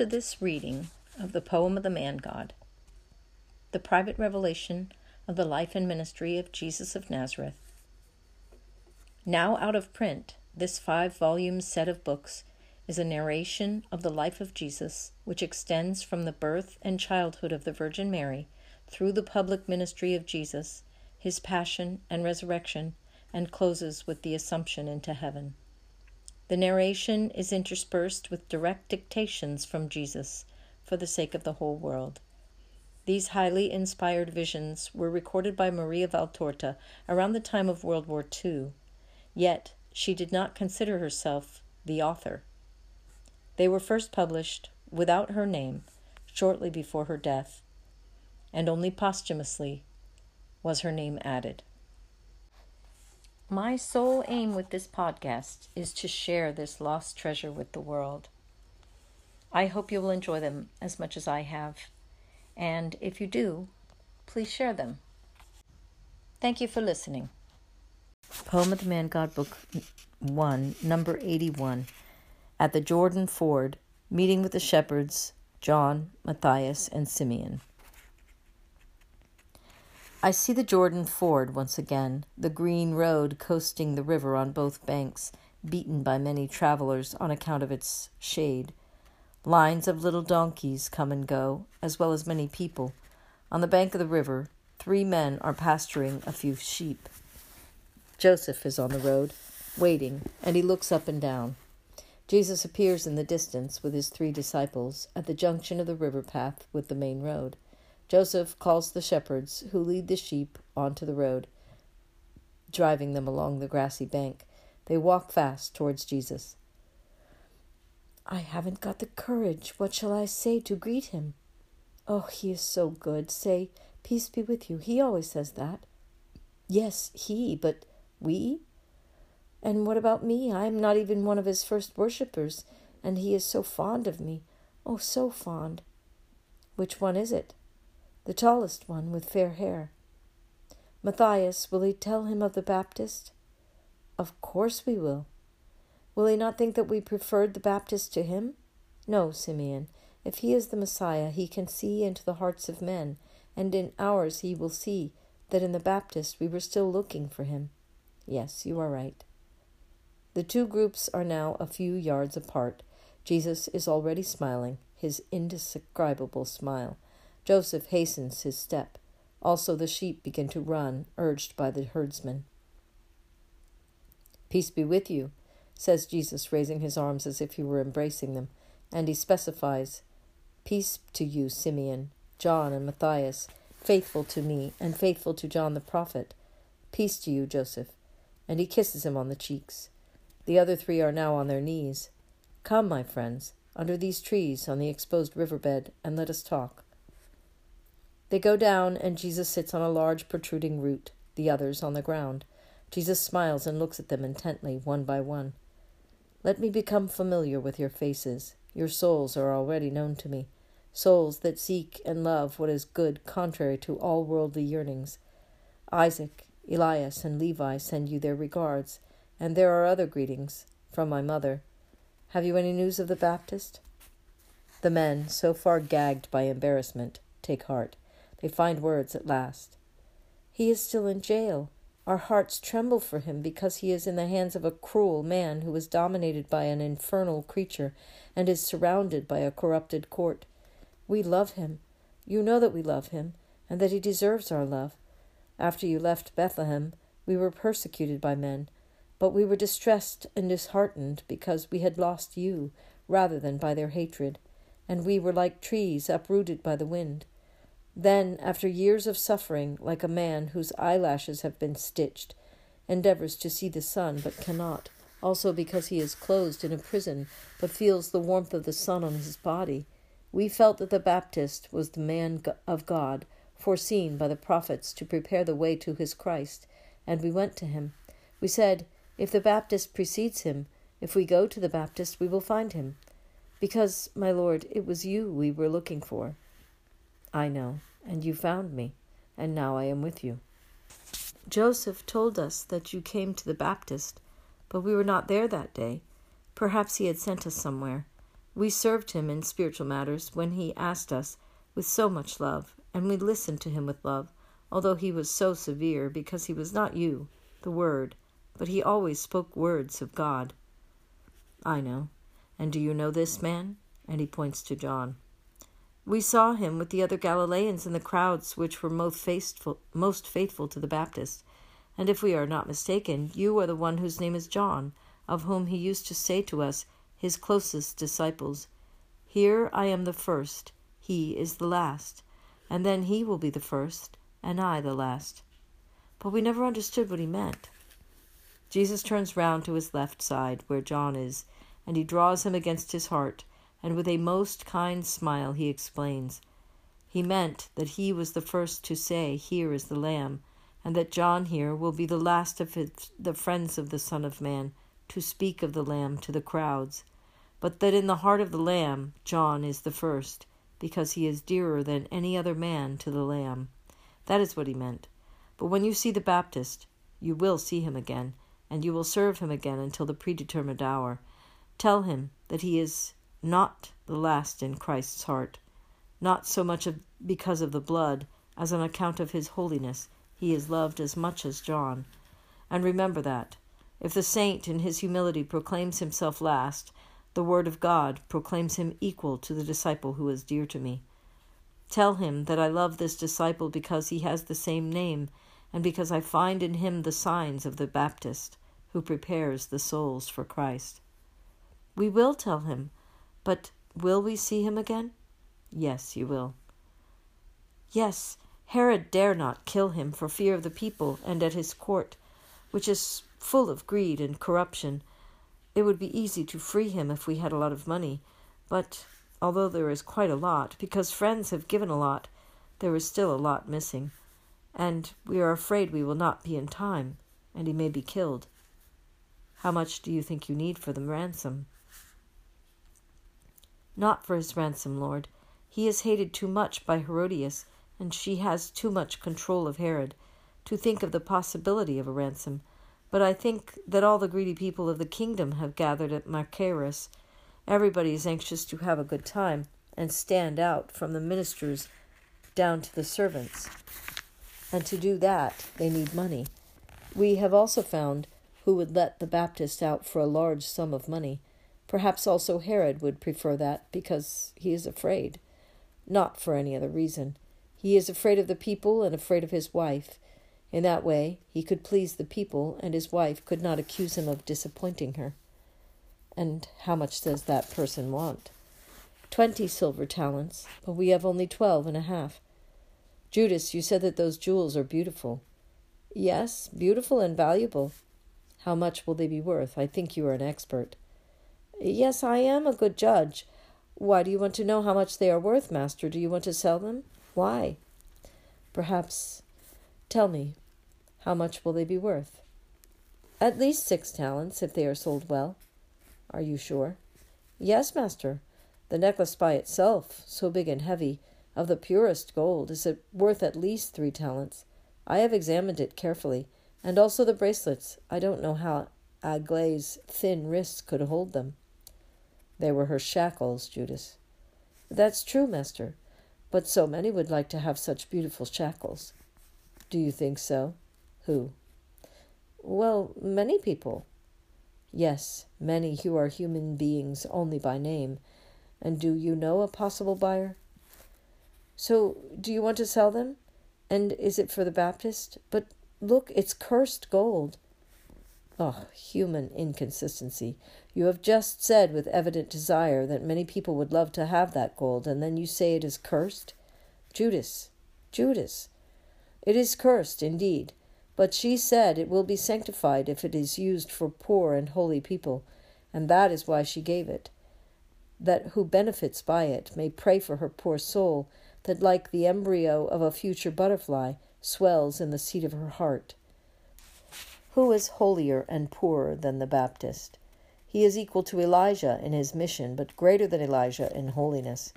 To this reading of the poem of the Man God, the private revelation of the life and ministry of Jesus of Nazareth. Now out of print, this five volume set of books is a narration of the life of Jesus, which extends from the birth and childhood of the Virgin Mary through the public ministry of Jesus, his passion and resurrection, and closes with the Assumption into heaven. The narration is interspersed with direct dictations from Jesus for the sake of the whole world. These highly inspired visions were recorded by Maria Valtorta around the time of World War II, yet she did not consider herself the author. They were first published without her name shortly before her death, and only posthumously was her name added. My sole aim with this podcast is to share this lost treasure with the world. I hope you will enjoy them as much as I have. And if you do, please share them. Thank you for listening. Poem of the Man God, Book 1, number 81. At the Jordan Ford, meeting with the shepherds, John, Matthias, and Simeon. I see the Jordan ford once again, the green road coasting the river on both banks, beaten by many travelers on account of its shade. Lines of little donkeys come and go, as well as many people. On the bank of the river, three men are pasturing a few sheep. Joseph is on the road, waiting, and he looks up and down. Jesus appears in the distance with his three disciples at the junction of the river path with the main road. Joseph calls the shepherds who lead the sheep onto the road, driving them along the grassy bank. They walk fast towards Jesus. I haven't got the courage. What shall I say to greet him? Oh, he is so good. Say, Peace be with you. He always says that. Yes, he, but we? And what about me? I am not even one of his first worshippers, and he is so fond of me. Oh, so fond. Which one is it? The tallest one with fair hair. Matthias, will he tell him of the Baptist? Of course we will. Will he not think that we preferred the Baptist to him? No, Simeon. If he is the Messiah, he can see into the hearts of men, and in ours he will see that in the Baptist we were still looking for him. Yes, you are right. The two groups are now a few yards apart. Jesus is already smiling, his indescribable smile. Joseph hastens his step. Also the sheep begin to run, urged by the herdsman. Peace be with you, says Jesus, raising his arms as if he were embracing them, and he specifies, Peace to you, Simeon, John, and Matthias, faithful to me, and faithful to John the prophet. Peace to you, Joseph. And he kisses him on the cheeks. The other three are now on their knees. Come, my friends, under these trees on the exposed river bed, and let us talk. They go down, and Jesus sits on a large protruding root, the others on the ground. Jesus smiles and looks at them intently, one by one. Let me become familiar with your faces. Your souls are already known to me, souls that seek and love what is good contrary to all worldly yearnings. Isaac, Elias, and Levi send you their regards, and there are other greetings from my mother. Have you any news of the Baptist? The men, so far gagged by embarrassment, take heart. They find words at last. He is still in jail. Our hearts tremble for him because he is in the hands of a cruel man who is dominated by an infernal creature and is surrounded by a corrupted court. We love him. You know that we love him, and that he deserves our love. After you left Bethlehem, we were persecuted by men, but we were distressed and disheartened because we had lost you rather than by their hatred, and we were like trees uprooted by the wind. Then, after years of suffering, like a man whose eyelashes have been stitched, endeavors to see the sun but cannot, also because he is closed in a prison but feels the warmth of the sun on his body, we felt that the Baptist was the man of God, foreseen by the prophets to prepare the way to his Christ, and we went to him. We said, If the Baptist precedes him, if we go to the Baptist, we will find him. Because, my Lord, it was you we were looking for. I know, and you found me, and now I am with you. Joseph told us that you came to the Baptist, but we were not there that day. Perhaps he had sent us somewhere. We served him in spiritual matters when he asked us with so much love, and we listened to him with love, although he was so severe, because he was not you, the Word, but he always spoke words of God. I know. And do you know this man? And he points to John. We saw him with the other Galileans in the crowds which were most faithful, most faithful to the Baptist. And if we are not mistaken, you are the one whose name is John, of whom he used to say to us, his closest disciples, Here I am the first, he is the last, and then he will be the first, and I the last. But we never understood what he meant. Jesus turns round to his left side, where John is, and he draws him against his heart, and with a most kind smile he explains. He meant that he was the first to say, Here is the Lamb, and that John here will be the last of his, the friends of the Son of Man to speak of the Lamb to the crowds, but that in the heart of the Lamb John is the first, because he is dearer than any other man to the Lamb. That is what he meant. But when you see the Baptist, you will see him again, and you will serve him again until the predetermined hour. Tell him that he is not the last in Christ's heart, not so much of, because of the blood as on account of his holiness. He is loved as much as John. And remember that. If the saint in his humility proclaims himself last, the word of God proclaims him equal to the disciple who is dear to me. Tell him that I love this disciple because he has the same name, and because I find in him the signs of the Baptist, who prepares the souls for Christ. We will tell him, but will we see him again? Yes, you will. Yes, Herod dare not kill him for fear of the people and at his court, which is full of greed and corruption. It would be easy to free him if we had a lot of money, but although there is quite a lot, because friends have given a lot, there is still a lot missing, and we are afraid we will not be in time, and he may be killed. How much do you think you need for the ransom? Not for his ransom, Lord. He is hated too much by Herodias, and she has too much control of Herod, to think of the possibility of a ransom. But I think that all the greedy people of the kingdom have gathered at Machaerus. Everybody is anxious to have a good time and stand out from the ministers down to the servants. And to do that, they need money. We have also found who would let the Baptist out for a large sum of money. Perhaps also Herod would prefer that because he is afraid, not for any other reason. He is afraid of the people and afraid of his wife. In that way, he could please the people, and his wife could not accuse him of disappointing her. And how much does that person want? Twenty silver talents, but we have only twelve and a half. Judas, you said that those jewels are beautiful. Yes, beautiful and valuable. How much will they be worth? I think you are an expert. Yes, I am a good judge. Why do you want to know how much they are worth, master? Do you want to sell them? Why? Perhaps. Tell me, how much will they be worth? At least six talents, if they are sold well. Are you sure? Yes, master. The necklace by itself, so big and heavy, of the purest gold, is it worth at least three talents. I have examined it carefully, and also the bracelets. I don't know how Aglaé's thin wrists could hold them. They were her shackles, Judas. That's true, master, but so many would like to have such beautiful shackles. Do you think so? Who? Well, many people. Yes, many who are human beings only by name. And do you know a possible buyer? So, do you want to sell them? And is it for the Baptist? But look, it's cursed gold. Oh, human inconsistency. You have just said with evident desire that many people would love to have that gold, and then you say it is cursed? Judas, Judas, it is cursed indeed, but she said it will be sanctified if it is used for poor and holy people, and that is why she gave it. That who benefits by it may pray for her poor soul, that like the embryo of a future butterfly swells in the seat of her heart. Who is holier and poorer than the Baptist? He is equal to Elijah in his mission, but greater than Elijah in holiness.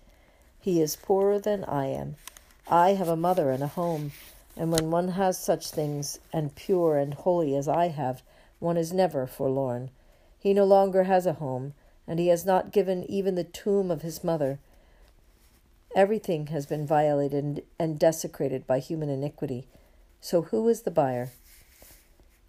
He is poorer than I am. I have a mother and a home, and when one has such things, and pure and holy as I have, one is never forlorn. He no longer has a home, and he has not given even the tomb of his mother. Everything has been violated and desecrated by human iniquity. So who is the buyer?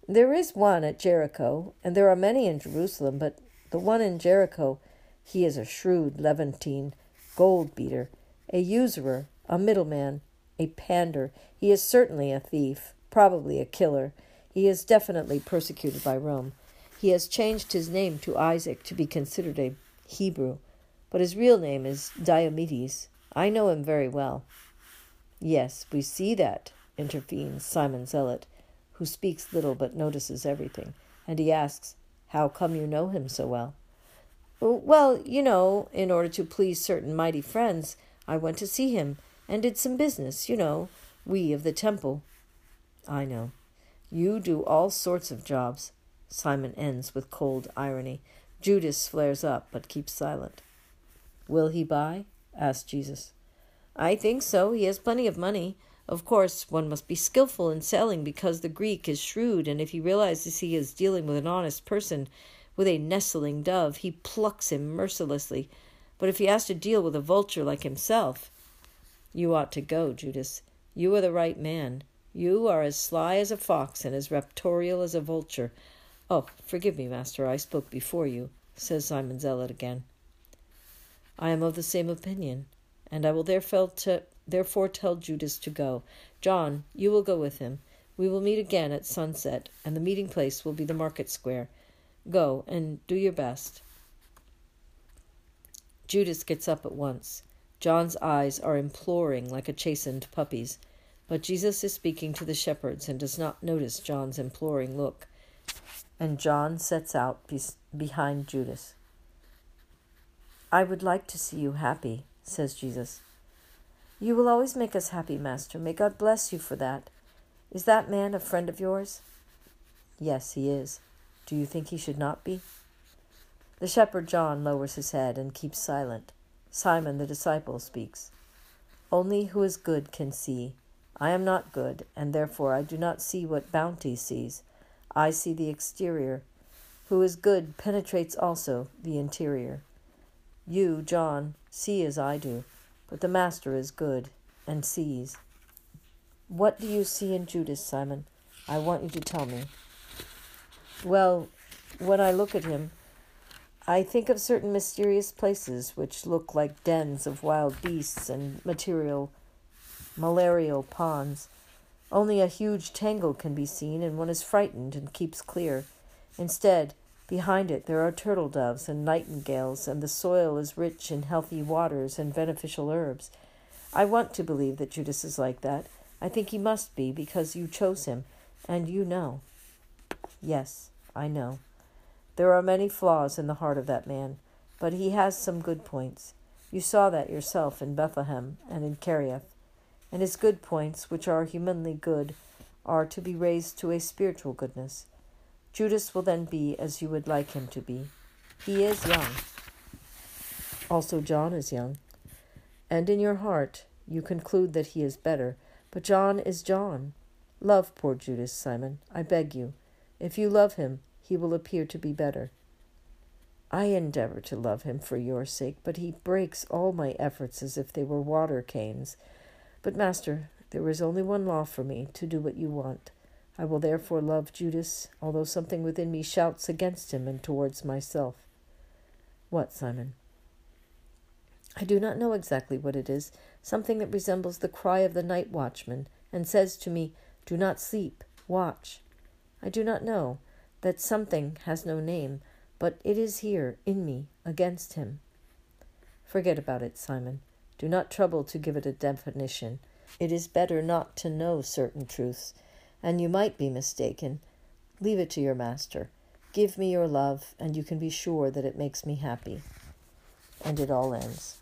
There is one at Jericho, and there are many in Jerusalem, but the one in Jericho, he is a shrewd Levantine, gold beater, a usurer, a middleman, a pander. He is certainly a thief, probably a killer. He is definitely persecuted by Rome. He has changed his name to Isaac to be considered a Hebrew, but his real name is Diomedes. I know him very well. Yes, we see that, intervenes Simon Zealot, who speaks little but notices everything, and he asks, How come you know him so well? Oh, well, you know, in order to please certain mighty friends, I went to see him and did some business, you know, we of the temple. I know. You do all sorts of jobs. Simon ends with cold irony. Judas flares up, but keeps silent. Will he buy? asked Jesus. I think so. He has plenty of money. Of course, one must be skilful in selling because the Greek is shrewd, and if he realizes he is dealing with an honest person, with a nestling dove, he plucks him mercilessly. But if he has to deal with a vulture like himself, you ought to go, Judas. You are the right man. You are as sly as a fox and as raptorial as a vulture. Oh, forgive me, master, I spoke before you, says Simon Zealot again. I am of the same opinion, and I will therefore, therefore tell Judas to go. John, you will go with him. We will meet again at sunset, and the meeting place will be the market square. Go and do your best. Judas gets up at once. John's eyes are imploring like a chastened puppy's, but Jesus is speaking to the shepherds and does not notice John's imploring look. And John sets out be- behind Judas. I would like to see you happy, says Jesus. You will always make us happy, Master. May God bless you for that. Is that man a friend of yours? Yes, he is. Do you think he should not be? The shepherd John lowers his head and keeps silent. Simon the disciple speaks. Only who is good can see. I am not good, and therefore I do not see what bounty sees. I see the exterior. Who is good penetrates also the interior. You, John, see as I do, but the Master is good and sees. What do you see in Judas, Simon? I want you to tell me. Well, when I look at him, I think of certain mysterious places which look like dens of wild beasts and material malarial ponds. Only a huge tangle can be seen, and one is frightened and keeps clear. Instead, behind it there are turtle doves and nightingales, and the soil is rich in healthy waters and beneficial herbs. I want to believe that Judas is like that. I think he must be, because you chose him, and you know. Yes, I know. There are many flaws in the heart of that man, but he has some good points. You saw that yourself in Bethlehem and in Kerioth. And his good points, which are humanly good, are to be raised to a spiritual goodness. Judas will then be as you would like him to be. He is young. Also, John is young. And in your heart, you conclude that he is better, but John is John. Love poor Judas, Simon, I beg you. If you love him, he will appear to be better. I endeavor to love him for your sake, but he breaks all my efforts as if they were water canes. But, Master, there is only one law for me to do what you want. I will therefore love Judas, although something within me shouts against him and towards myself. What, Simon? I do not know exactly what it is, something that resembles the cry of the night watchman, and says to me, Do not sleep, watch. I do not know. That something has no name, but it is here, in me, against him. Forget about it, Simon. Do not trouble to give it a definition. It is better not to know certain truths, and you might be mistaken. Leave it to your master. Give me your love, and you can be sure that it makes me happy. And it all ends.